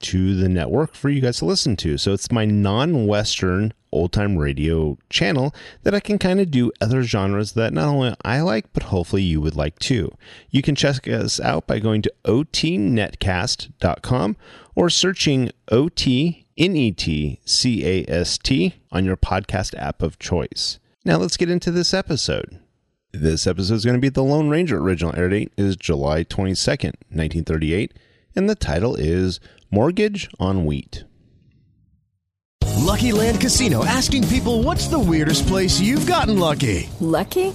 to the network for you guys to listen to. So it's my non Western old time radio channel that I can kind of do other genres that not only I like, but hopefully you would like too. You can check us out by going to otnetcast.com or searching OTNETCAST on your podcast app of choice. Now let's get into this episode. This episode is going to be The Lone Ranger. Original air date is July 22nd, 1938, and the title is Mortgage on Wheat. Lucky Land Casino asking people what's the weirdest place you've gotten lucky? Lucky?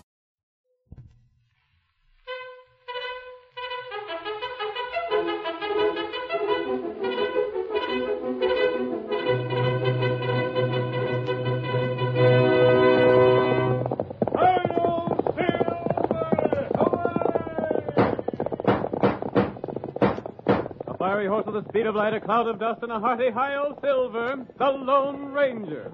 With the speed of light, a cloud of dust, and a hearty high o silver, the Lone Ranger.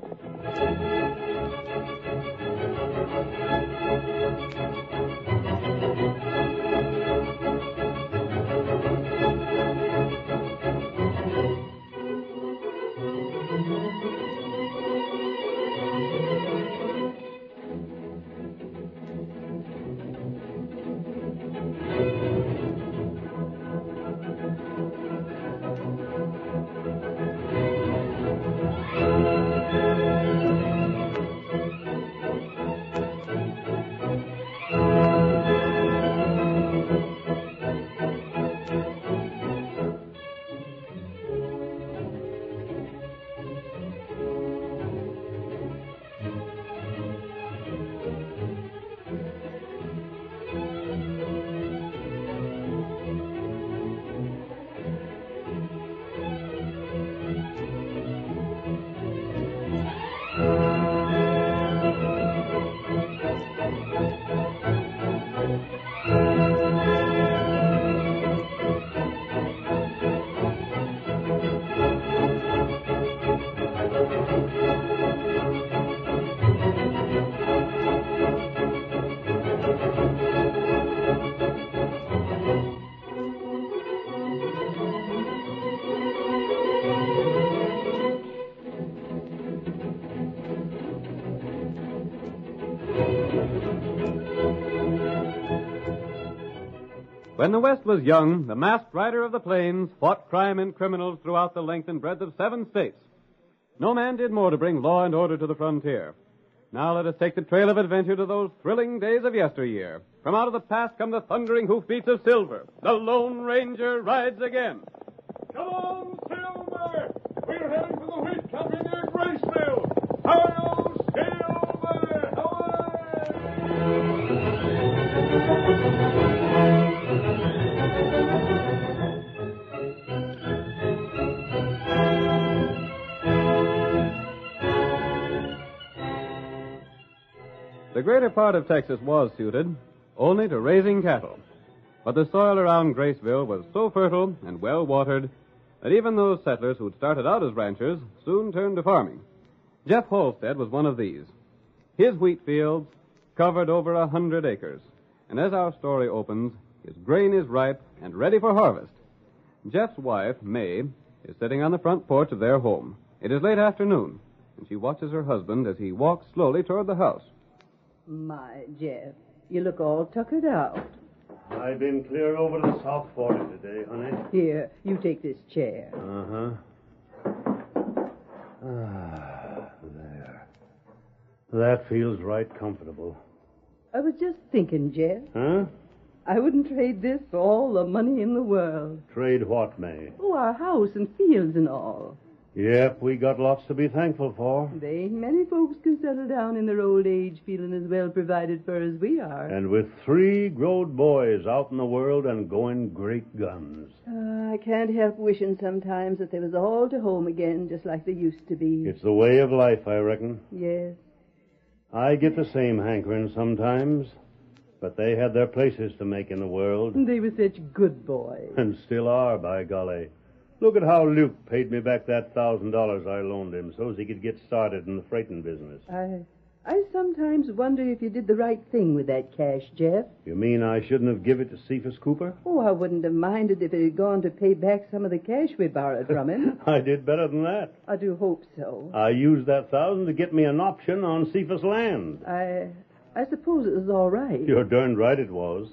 When the West was young, the masked rider of the plains fought crime and criminals throughout the length and breadth of seven states. No man did more to bring law and order to the frontier. Now let us take the trail of adventure to those thrilling days of yesteryear. From out of the past come the thundering hoofbeats of Silver. The Lone Ranger rides again. Come on, Silver! We're heading for the wheat country near Graceville. Hi-yo, Silver! The greater part of Texas was suited only to raising cattle. But the soil around Graceville was so fertile and well watered that even those settlers who'd started out as ranchers soon turned to farming. Jeff Halstead was one of these. His wheat fields covered over a hundred acres, and as our story opens, his grain is ripe and ready for harvest. Jeff's wife, May, is sitting on the front porch of their home. It is late afternoon, and she watches her husband as he walks slowly toward the house. My, Jeff, you look all tuckered out. I've been clear over to the South Forty today, honey. Here, you take this chair. Uh huh. Ah, there. That feels right comfortable. I was just thinking, Jeff. Huh? I wouldn't trade this for all the money in the world. Trade what, May? Oh, our house and fields and all. Yep, we got lots to be thankful for. There ain't many folks can settle down in their old age feeling as well provided for as we are. And with three growed boys out in the world and going great guns. Uh, I can't help wishing sometimes that they was all to home again, just like they used to be. It's the way of life, I reckon. Yes. I get the same hankering sometimes. But they had their places to make in the world. They were such good boys. And still are, by golly. Look at how Luke paid me back that thousand dollars I loaned him so's he could get started in the freighting business. I I sometimes wonder if you did the right thing with that cash, Jeff. You mean I shouldn't have given it to Cephas Cooper? Oh, I wouldn't have minded if it had gone to pay back some of the cash we borrowed from him. I did better than that. I do hope so. I used that thousand to get me an option on Cephas land. I I suppose it was all right. You're darned right it was.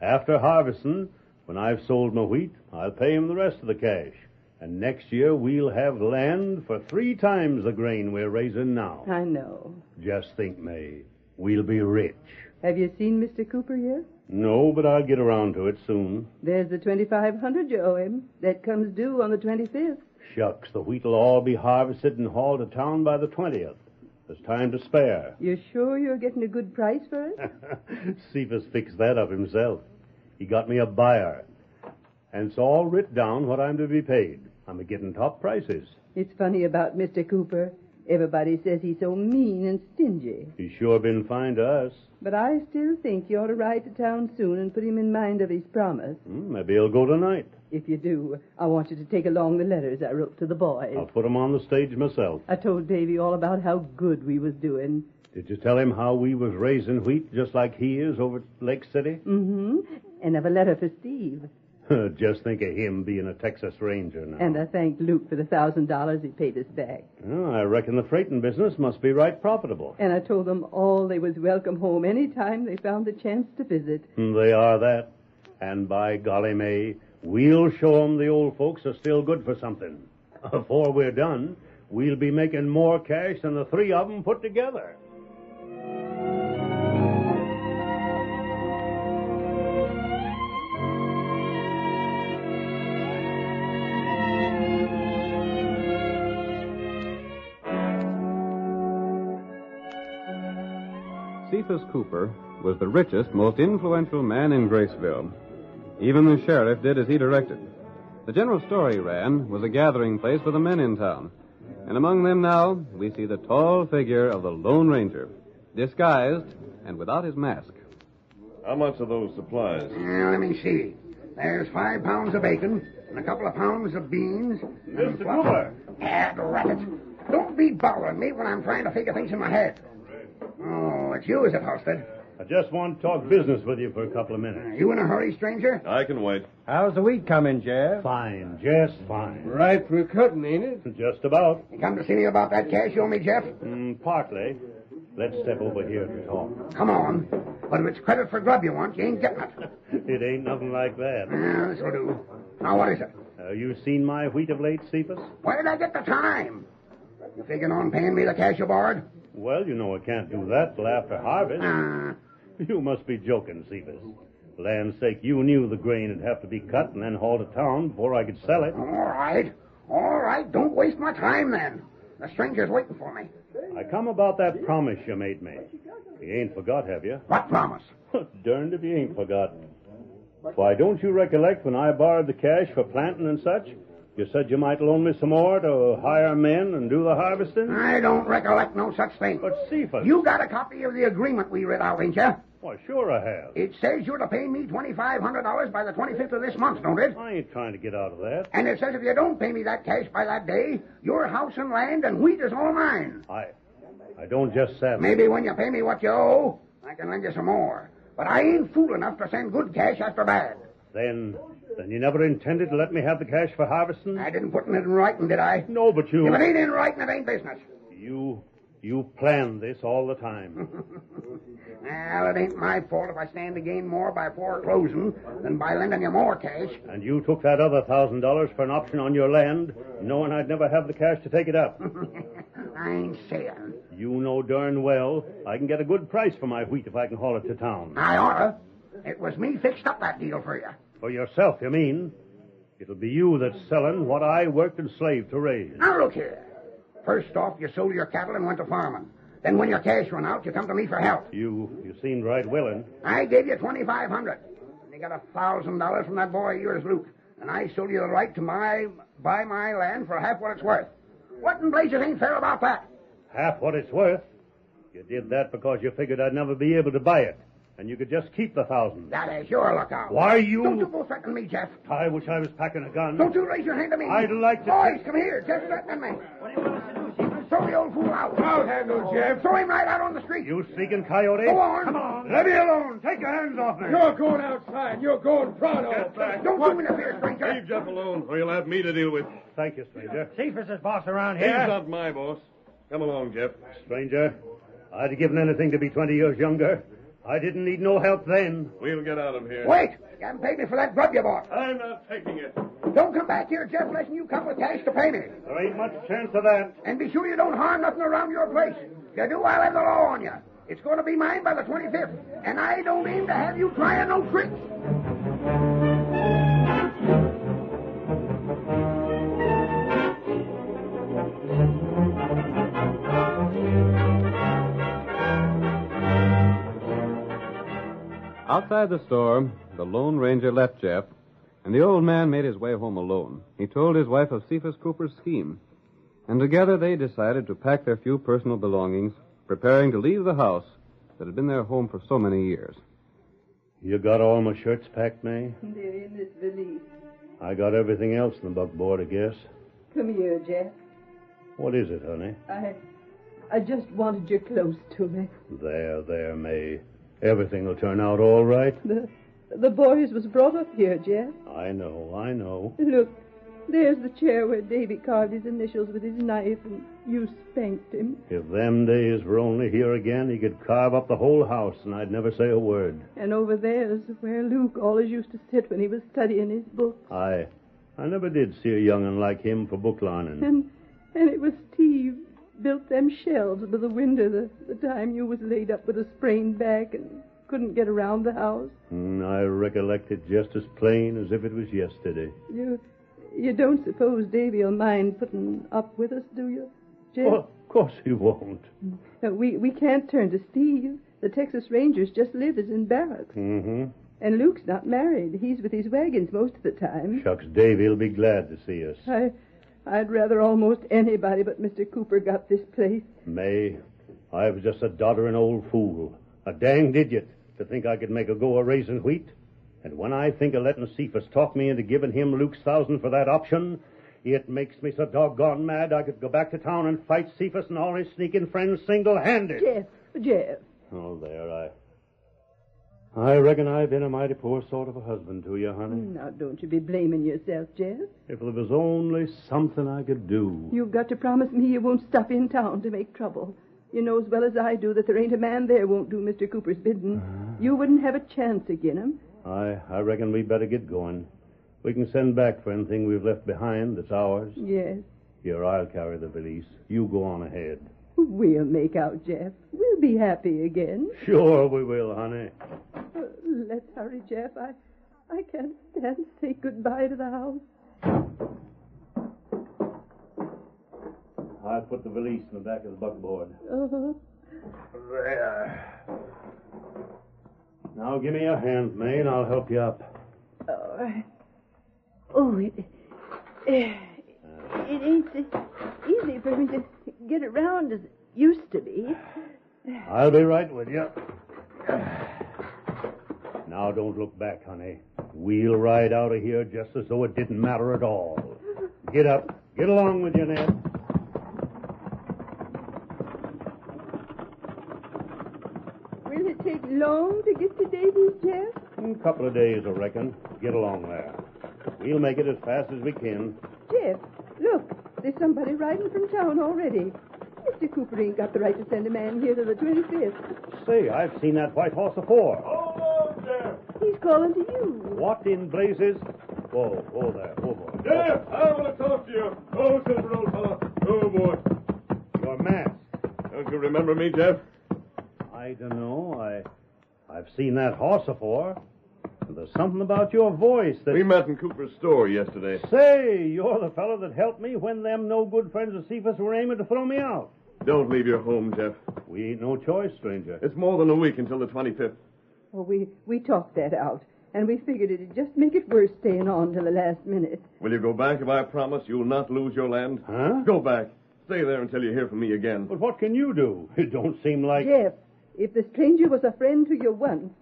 After harvesting, when I've sold my wheat, I'll pay him the rest of the cash. And next year we'll have land for three times the grain we're raising now. I know. Just think, May. We'll be rich. Have you seen Mr. Cooper yet? No, but I'll get around to it soon. There's the twenty-five hundred you owe him. That comes due on the twenty-fifth. Shucks, the wheat'll all be harvested and hauled to town by the twentieth. There's time to spare. You sure you're getting a good price for it? Cephas fixed that up himself. He got me a buyer. And it's all writ down what I'm to be paid. I'm a getting top prices. It's funny about Mr. Cooper. Everybody says he's so mean and stingy. He's sure been fine to us. But I still think you ought to ride to town soon and put him in mind of his promise. Hmm, maybe he'll go tonight. If you do, I want you to take along the letters I wrote to the boys. I'll put 'em on the stage myself. I told Davy all about how good we was doing. Did you tell him how we was raising wheat just like he is over at Lake City? Mm-hmm. And of a letter for Steve. just think of him being a Texas Ranger now. And I thanked Luke for the thousand dollars he paid us back. I reckon the freighting business must be right profitable. And I told them all they was welcome home any time they found the chance to visit. Hmm, They are that. And by golly, May, we'll show 'em the old folks are still good for something. Before we're done, we'll be making more cash than the three of 'em put together. Cephas Cooper was the richest, most influential man in Graceville. Even the sheriff did as he directed. The general story ran was a gathering place for the men in town. And among them now, we see the tall figure of the Lone Ranger, disguised and without his mask. How much are those supplies? Yeah, let me see. There's five pounds of bacon and a couple of pounds of beans. Mr. Cooper! Ah, drat it. Don't be bothering me when I'm trying to figure things in my head. Oh, it's you, is it, Halstead? I just want to talk business with you for a couple of minutes. Are You in a hurry, stranger? I can wait. How's the wheat coming, Jeff? Fine, just fine. Right for cutting, ain't it? Just about. You come to see me about that cash you owe me, Jeff? Mm, partly. Let's step over here to talk. Come on. But if it's credit for grub you want, you ain't getting it. it ain't nothing like that. Yeah, this'll do. Now, what is it? Uh, you seen my wheat of late, Cephas? Where did I get the time? You figuring on paying me the cash you borrowed? Well, you know I can't do that till after harvest. Ah. You must be joking, Cephas. For land's sake, you knew the grain would have to be cut and then hauled to town before I could sell it. All right. All right. Don't waste my time then. The stranger's waiting for me. I come about that promise you made me. You ain't forgot, have you? What promise? Derned if you ain't forgotten. Why, don't you recollect when I borrowed the cash for planting and such? You said you might loan me some more to hire men and do the harvesting? I don't recollect no such thing. But Cephas. You got a copy of the agreement we read out, ain't you? Why, sure I have. It says you're to pay me $2,500 by the 25th of this month, don't it? I ain't trying to get out of that. And it says if you don't pay me that cash by that day, your house and land and wheat is all mine. I. I don't just say. Maybe when you pay me what you owe, I can lend you some more. But I ain't fool enough to send good cash after bad. Then. Then you never intended to let me have the cash for harvesting? I didn't put it in writing, did I? No, but you. If it ain't in writing, it ain't business. You. You planned this all the time. well, it ain't my fault if I stand to gain more by foreclosing than by lending you more cash. And you took that other thousand dollars for an option on your land, knowing I'd never have the cash to take it up. I ain't saying. You know darn well I can get a good price for my wheat if I can haul it to town. I oughta. It was me fixed up that deal for you. For yourself, you mean? It'll be you that's selling what I worked and slaved to raise. Now look here. First off, you sold your cattle and went to farming. Then when your cash run out, you come to me for help. You you seemed right willing. I gave you twenty five hundred. And you got a thousand dollars from that boy of yours, Luke. And I sold you the right to my buy my land for half what it's worth. What in blazes ain't fair about that? Half what it's worth. You did that because you figured I'd never be able to buy it. And you could just keep the thousand. That is your lookout. Why you? Don't you go threatening me, Jeff. I wish I was packing a gun. Don't you raise your hand to me. I'd like to. Boys, come here. Jeff's threatening me. What do you want us to do, Stephen? Throw the old fool out. I'll handle Jeff. Throw him right out on the street. You sneaking coyote. Go on. Come on. Let me alone. Take your hands off me. You're going outside. You're going pronto. Get back. Don't you interfere, stranger. Leave Jeff alone, or you'll have me to deal with. Thank you, stranger. Cephas is his boss around here. He's not my boss. Come along, Jeff. Stranger, I'd have given anything to be 20 years younger. I didn't need no help then. We'll get out of here. Wait. You haven't paid me for that grub you bought. I'm not taking it. Don't come back here, Jeff, unless you come with cash to pay me. There ain't much chance of that. And be sure you don't harm nothing around your place. If you do, I'll have the law on you. It's going to be mine by the 25th, and I don't aim to have you trying no tricks. Outside the store, the Lone Ranger left Jeff, and the old man made his way home alone. He told his wife of Cephas Cooper's scheme, and together they decided to pack their few personal belongings, preparing to leave the house that had been their home for so many years. You got all my shirts packed, May? They're in this valise. I got everything else in the buckboard, I guess. Come here, Jeff. What is it, honey? I, I just wanted you close to me. There, there, May. Everything will turn out all right. The, the boys was brought up here, Jeff. I know, I know. Look, there's the chair where Davy carved his initials with his knife, and you spanked him. If them days were only here again, he could carve up the whole house, and I'd never say a word. And over there's where Luke always used to sit when he was studying his books. I, I never did see a young'un like him for book learning. And and it was Steve built them shelves by the window the, the time you was laid up with a sprained back and couldn't get around the house. Mm, I recollect it just as plain as if it was yesterday. You you don't suppose Davy'll mind putting up with us, do you, Jeff? Oh, of course he won't. Uh, we we can't turn to Steve. The Texas Rangers just live as in barracks. Mm-hmm. And Luke's not married. He's with his wagons most of the time. Shucks, Davy'll be glad to see us. I I'd rather almost anybody but Mr. Cooper got this place. May, I was just a doddering old fool, a danged idiot, to think I could make a go of raising wheat. And when I think of letting Cephas talk me into giving him Luke's thousand for that option, it makes me so doggone mad I could go back to town and fight Cephas and all his sneaking friends single-handed. Jeff, Jeff. Oh, there, I... I reckon I've been a mighty poor sort of a husband to you, honey. Now, don't you be blaming yourself, Jeff. If there was only something I could do. You've got to promise me you won't stop in town to make trouble. You know as well as I do that there ain't a man there won't do Mr. Cooper's bidding. Ah. You wouldn't have a chance again him. I, I reckon we'd better get going. We can send back for anything we've left behind that's ours. Yes. Here, I'll carry the valise. You go on ahead. We'll make out, Jeff. We'll be happy again. Sure we will, honey. Uh, let's hurry, Jeff. I, I can't stand to say goodbye to the house. I'll put the valise in the back of the buckboard. Uh-huh. There. Now give me your hand, May, and I'll help you up. All right. Oh, it, eh, it ain't easy for me to get around as it used to be. I'll be right with you. Now don't look back, honey. We'll ride out of here just as though it didn't matter at all. Get up. Get along with you, Ned. Will it take long to get to Davy's, Jeff? A couple of days, I reckon. Get along there. We'll make it as fast as we can. Jeff, look. There's somebody riding from town already. Mr. Cooper ain't got the right to send a man here to the 25th. Say, I've seen that white horse before. He's calling to you. What in blazes? Whoa, whoa there, whoa, boy. Jeff, I want to talk to you. Oh, Silver, old fellow. Oh, boy. Your mask. Don't you remember me, Jeff? I don't know. I, I've seen that horse before. And there's something about your voice that. We met in Cooper's store yesterday. Say, you're the fellow that helped me when them no good friends of Cephas were aiming to throw me out. Don't leave your home, Jeff. We ain't no choice, stranger. It's more than a week until the 25th. Oh, we, we talked that out, and we figured it'd just make it worse staying on till the last minute. Will you go back if I promise you'll not lose your land? Huh? Go back. Stay there until you hear from me again. But what can you do? It don't seem like. Jeff, if the stranger was a friend to you once,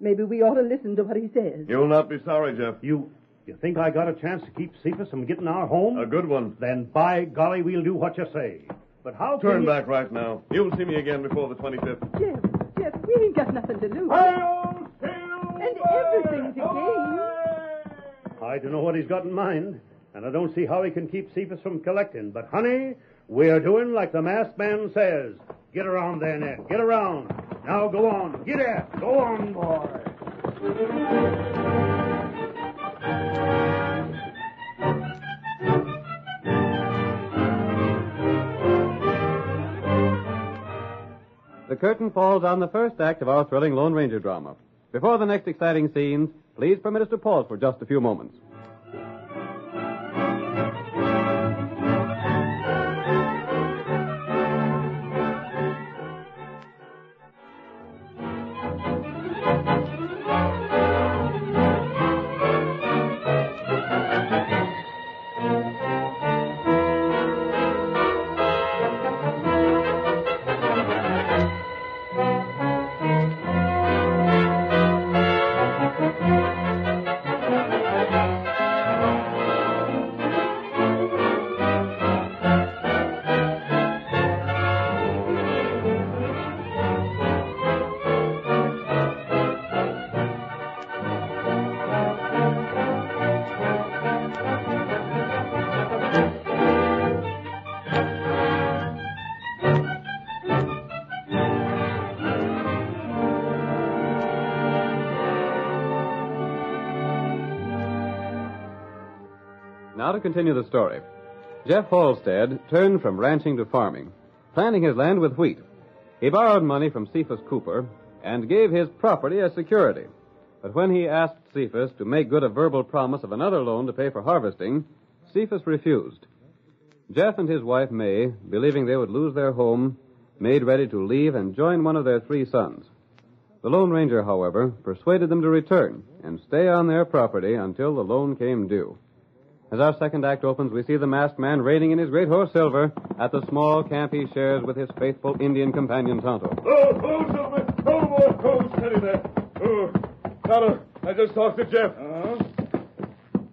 maybe we ought to listen to what he says. You'll not be sorry, Jeff. You. You think I got a chance to keep Cephas from getting our home? A good one. Then by golly, we'll do what you say. But how can Turn you... back right now. You'll see me again before the 25th. Jeff, Jeff, we ain't got nothing to lose. and everything to gain. I don't know what he's got in mind, and I don't see how he can keep Cephas from collecting. But, honey, we're doing like the masked man says. Get around there, Ned. Get around. Now go on. Get it. Go on, boy. The curtain falls on the first act of our thrilling Lone Ranger drama. Before the next exciting scenes, please permit us to pause for just a few moments. Now to continue the story. Jeff Halstead turned from ranching to farming, planting his land with wheat. He borrowed money from Cephas Cooper and gave his property as security. But when he asked Cephas to make good a verbal promise of another loan to pay for harvesting, Cephas refused. Jeff and his wife May, believing they would lose their home, made ready to leave and join one of their three sons. The Lone Ranger, however, persuaded them to return and stay on their property until the loan came due. As our second act opens, we see the masked man riding in his great horse Silver at the small camp he shares with his faithful Indian companion Tonto. Oh, oh, Silver. Oh, boy. Oh, steady there. Oh, Tonto, I just talked to Jeff. Uh-huh.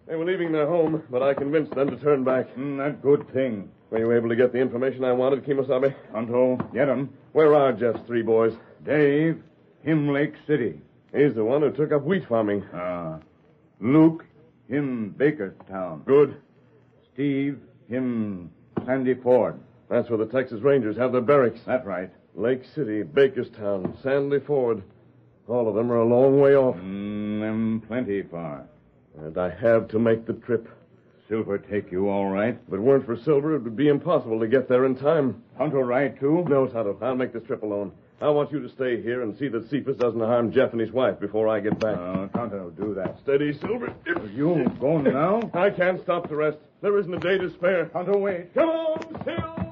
They were leaving their home, but I convinced them to turn back. Mm, that good thing. Were you able to get the information I wanted, Kimosabe? Tonto, get 'em. Where are Jeff's three boys? Dave, him Lake City. He's the one who took up wheat farming. Ah. Luke, him Bakerstown. Good. Steve, him Sandy Ford. That's where the Texas Rangers have their barracks. That's right. Lake City, Bakerstown, Sandy Ford. All of them are a long way off. Mm, them plenty far. And I have to make the trip. Silver take you all right? If it weren't for Silver, it would be impossible to get there in time. Tonto ride, too? No, Tonto. I'll make this trip alone. I want you to stay here and see that Cephas doesn't harm Jeff and his wife before I get back. Uh, Tonto, do that. Steady, Silver. You going now? I can't stop to rest. There isn't a day to spare. Tonto, wait. Come on, Silver!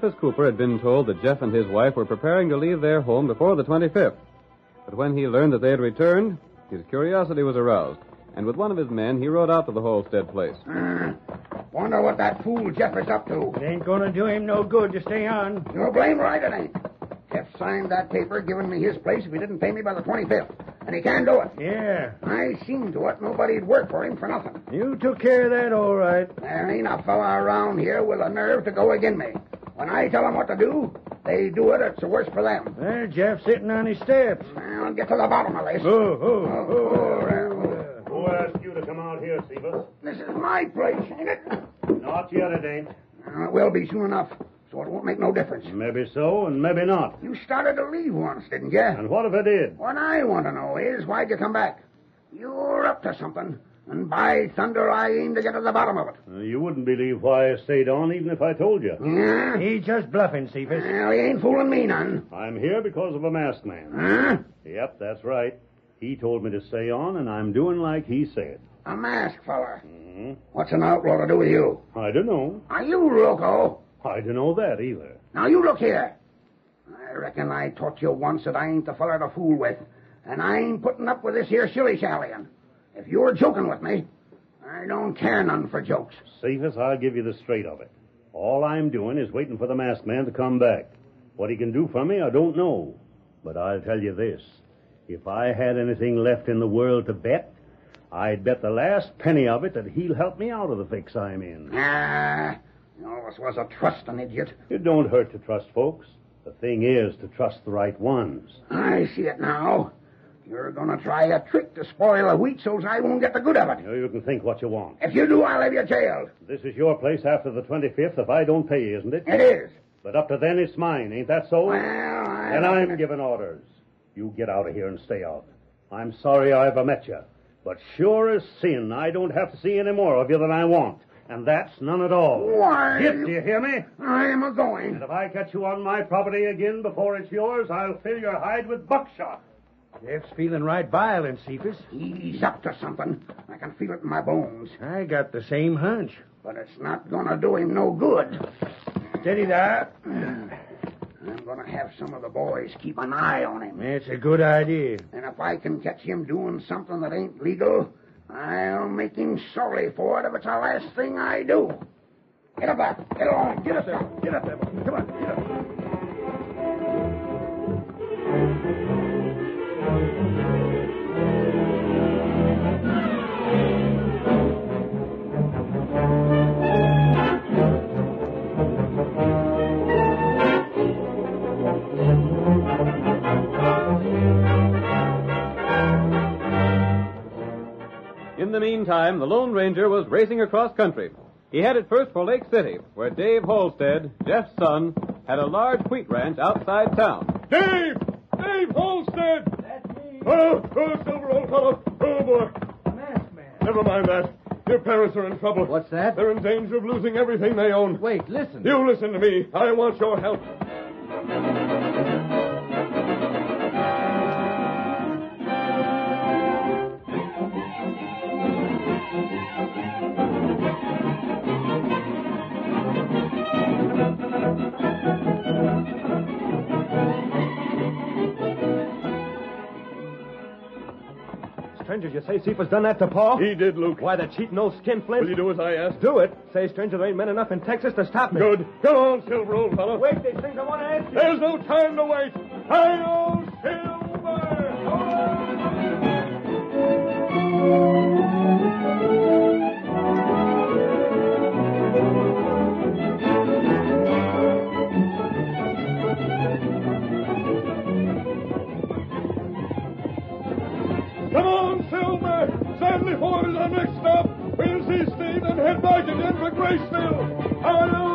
Cephas Cooper had been told that Jeff and his wife were preparing to leave their home before the 25th. But when he learned that they had returned, his curiosity was aroused, and with one of his men, he rode out to the Halstead place. Wonder what that fool Jeff is up to. It ain't gonna do him no good to stay on. You're blame right it ain't. Jeff signed that paper giving me his place if he didn't pay me by the 25th. And he can't do it. Yeah. I seen to it nobody'd work for him for nothing. You took care of that all right. There ain't a fella around here with a nerve to go agin me. When I tell them what to do, they do it. It's the worse for them. Well, Jeff's sitting on his steps. I'll get to the bottom of this. Oh, oh, oh. Who asked you to come out here, Cephas? This is my place, ain't it? Not yet, it ain't. Uh, it will be soon enough, so it won't make no difference. Maybe so, and maybe not. You started to leave once, didn't you? And what if I did? What I want to know is why'd you come back? You're up to something, and by thunder, I aim to get to the bottom of it. Uh, you wouldn't believe why I stayed on, even if I told you. Yeah? He's just bluffing, Cephas. Well, he ain't fooling me none. I'm here because of a masked man. Huh? Yep, that's right. He told me to stay on, and I'm doing like he said. A masked feller. hmm What's an outlaw to do with you? I don't know. Are you loco? I don't know that either. Now, you look here. I reckon I taught you once that I ain't the feller to fool with, and I ain't putting up with this here shilly-shallying. If you're joking with me, I don't care none for jokes. Cephas, I'll give you the straight of it. All I'm doing is waiting for the masked man to come back. What he can do for me, I don't know. But I'll tell you this. If I had anything left in the world to bet, I'd bet the last penny of it that he'll help me out of the fix I'm in. Ah, you always was a trusting idiot. It don't hurt to trust folks. The thing is to trust the right ones. I see it now. You're going to try a trick to spoil the wheat so's I won't get the good of it. You, you can think what you want. If you do, I'll have you jailed. This is your place after the 25th if I don't pay you, isn't it? It is. But up to then, it's mine. Ain't that so? Well, I... And I'm giving orders. You get out of here and stay out. I'm sorry I ever met you. But sure as sin, I don't have to see any more of you than I want. And that's none at all. Why? Get, do you hear me? I'm a going. And if I catch you on my property again before it's yours, I'll fill your hide with buckshot. Jeff's feeling right violent, Cephas. He's up to something. I can feel it in my bones. I got the same hunch. But it's not going to do him no good. Steady there. I'm going to have some of the boys keep an eye on him. It's a good idea. And if I can catch him doing something that ain't legal, I'll make him sorry for it if it's the last thing I do. Get up there. Get along. Get up there. Get up there. Come on. Get up. In the meantime, the Lone Ranger was racing across country. He headed first for Lake City, where Dave Halstead, Jeff's son, had a large wheat ranch outside town. Dave! Dave Halstead! That's me. Oh, oh, Silver, old fellow. Oh, boy. Masked man. Never mind that. Your parents are in trouble. What's that? They're in danger of losing everything they own. Wait, listen. You listen to me. I want your help. Stranger, you say Cephas done that to Pa? He did, Luke. Why, the cheat no skinflint? Will you do as I asked? Do it. Say, stranger, there ain't men enough in Texas to stop me. Good. Come on, Silver, old fellow. Wait, there's things I want to ask you. There's no time to wait. Hi-yo, Silver! next we'll see Steve and head back again for Graceville. I'll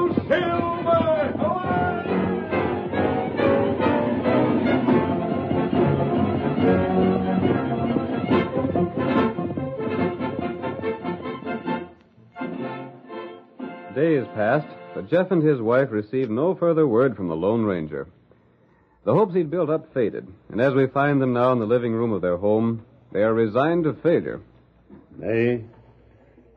Days passed, but Jeff and his wife received no further word from the Lone Ranger. The hopes he'd built up faded, and as we find them now in the living room of their home, they are resigned to failure May,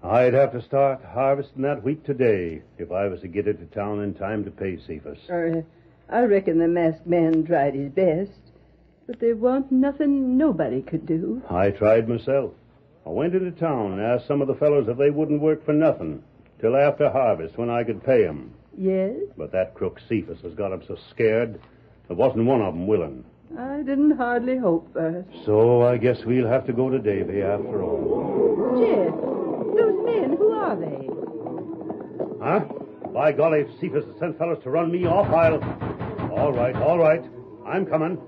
I'd have to start harvesting that wheat today if I was to get it to town in time to pay Cephas. Uh, I reckon the masked man tried his best, but there wasn't nothing nobody could do. I tried myself. I went into town and asked some of the fellows if they wouldn't work for nothing till after harvest when I could pay 'em. Yes? But that crook Cephas has got 'em so scared, there wasn't one of 'em willing. I didn't hardly hope for it. So I guess we'll have to go to Davy after all. Jeff, those men, who are they? Huh? By golly, if Cephas has sent fellows to run me off, I'll. All right, all right. I'm coming.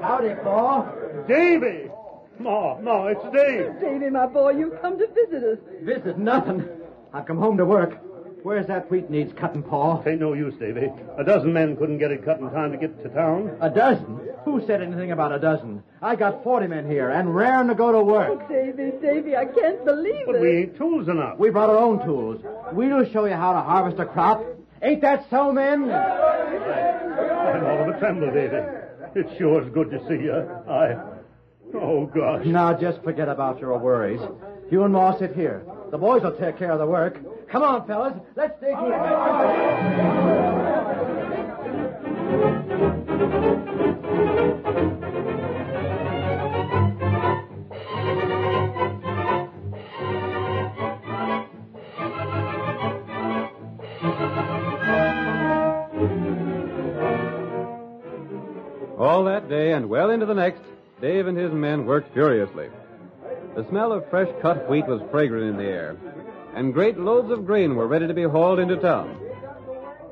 Howdy, Ma. Davy! Ma, Ma, it's Dave. Davy, my boy, you've come to visit us. Visit nothing. I've come home to work. Where's that wheat needs cutting, Pa? Ain't no use, Davy. A dozen men couldn't get it cut in time to get to town. A dozen? Who said anything about a dozen? I got 40 men here and raring to go to work. Look, Davy, Davy, I can't believe But it. we ain't tools enough. We brought our own tools. We'll show you how to harvest a crop. Ain't that so, men? I'm all of a tremble, Davy. It sure is good to see you. I. Oh, gosh. Now, just forget about your worries. You and Ma sit here. The boys will take care of the work. Come on, fellas. Let's dig in. All that day and well into the next, Dave and his men worked furiously. The smell of fresh cut wheat was fragrant in the air, and great loads of grain were ready to be hauled into town.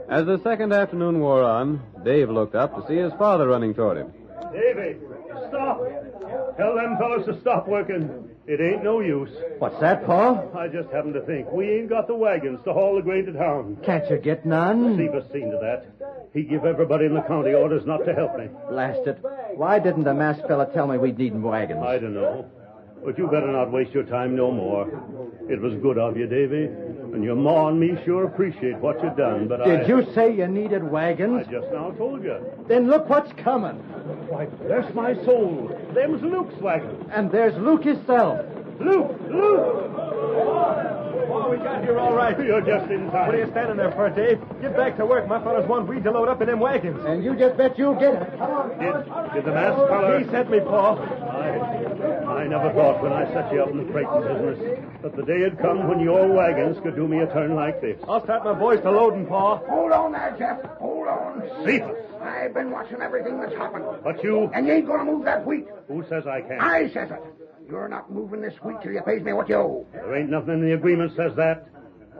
As the second afternoon wore on, Dave looked up to see his father running toward him. Davy, stop. Tell them fellows to stop working. It ain't no use. What's that, Pa? I just happened to think we ain't got the wagons to haul the grain to town. Can't you get none? Cephas seen to that. He give everybody in the county orders not to help me. Blast it. Why didn't the masked fella tell me we'd need wagons? I don't know. But you better not waste your time no more. It was good of you, Davy. And your ma and me sure appreciate what you done, but Did I... you say you needed wagons? I just now told you. Then look what's coming. Why, bless my soul. Them's Luke's wagons. And there's Luke himself. Luke! Luke! Oh, we got here all right. You're just in time. What are you standing there for, Dave? Get back to work. My fellas want weed to load up in them wagons. And you just bet you'll get it. Come on. Did, did the masked feller... He sent me, Pa. I, I never thought when I set you up in the freighting business that the day had come when your wagons could do me a turn like this. I'll start my boys to loading, Pa. Hold on there, Jeff. Hold on. Cephas! I've been watching everything that's happened. But you... And you ain't gonna move that wheat. Who says I can't? I says it. You're not moving this wheat till you pays me what you owe. There ain't nothing in the agreement says that.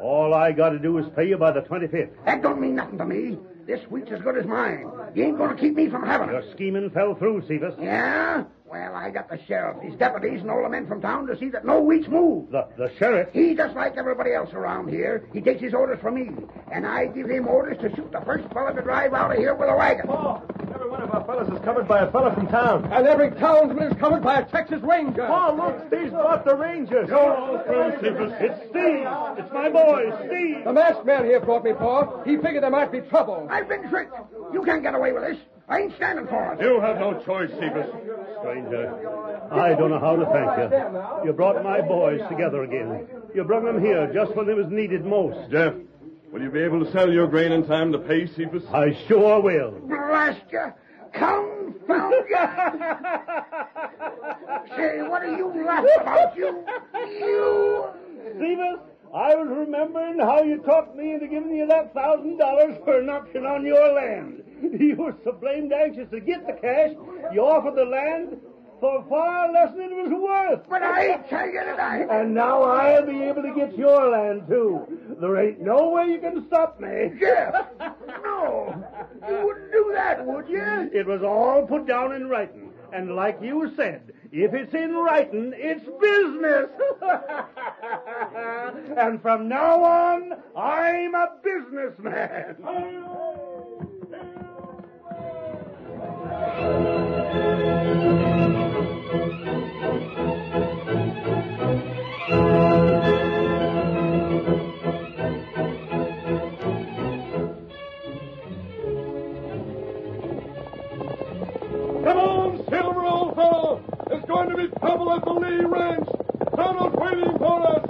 All I got to do is pay you by the 25th. That don't mean nothing to me. This wheat's as good as mine. You ain't gonna keep me from having it. Your it. scheming fell through, Cephas. Yeah? Well, I got the sheriff, his deputies, and all the men from town to see that no wheat's moved. The, the sheriff? He, just like everybody else around here, he takes his orders from me. And I give him orders to shoot the first fella to drive out of here with a wagon. Pa, every one of our fellas is covered by a fella from town. And every townsman is covered by a Texas Ranger. Pa, look, Steve's brought the Rangers. You're all through, Cephas. It's Steve. It's my boy, Steve. The masked man here brought me, Pa. He figured there might be trouble. I've been tricked. You can't get away with this. I ain't standing for it. You have no choice, Cephas. Stranger, I don't know how to thank you. You brought my boys together again. You brought them here just when they was needed most. Jeff, will you be able to sell your grain in time to pay Cephas? I sure will. Blast you. Confound you. Say, what are you laughing about, you? You. Cephas, I was remembering how you talked me into giving you that thousand dollars for an option on your land. You were so blamed anxious to get the cash, you offered the land for far less than it was worth. But I tell you it, I... And now I'll be able to get your land, too. There ain't no way you can stop me. Jeff, no. You wouldn't do that, would you? It was all put down in writing. And like you said, if it's in writing, it's business. and from now on, I'm a businessman. be trouble at the Lee Ranch. Donald's waiting for us.